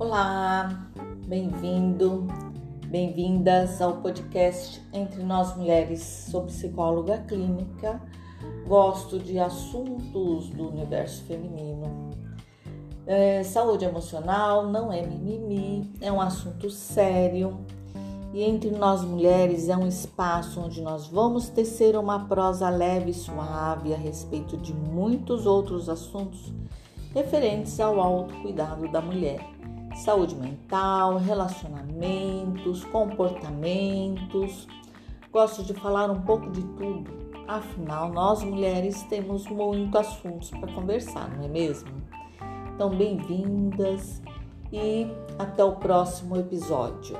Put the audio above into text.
Olá, bem-vindo, bem-vindas ao podcast Entre Nós Mulheres. Sou psicóloga clínica, gosto de assuntos do universo feminino. É, saúde emocional não é mimimi, é um assunto sério. E entre nós mulheres é um espaço onde nós vamos tecer uma prosa leve e suave a respeito de muitos outros assuntos referentes ao autocuidado da mulher saúde mental, relacionamentos, comportamentos. Gosto de falar um pouco de tudo, afinal, nós mulheres temos muitos assuntos para conversar, não é mesmo? Então, bem-vindas e até o próximo episódio.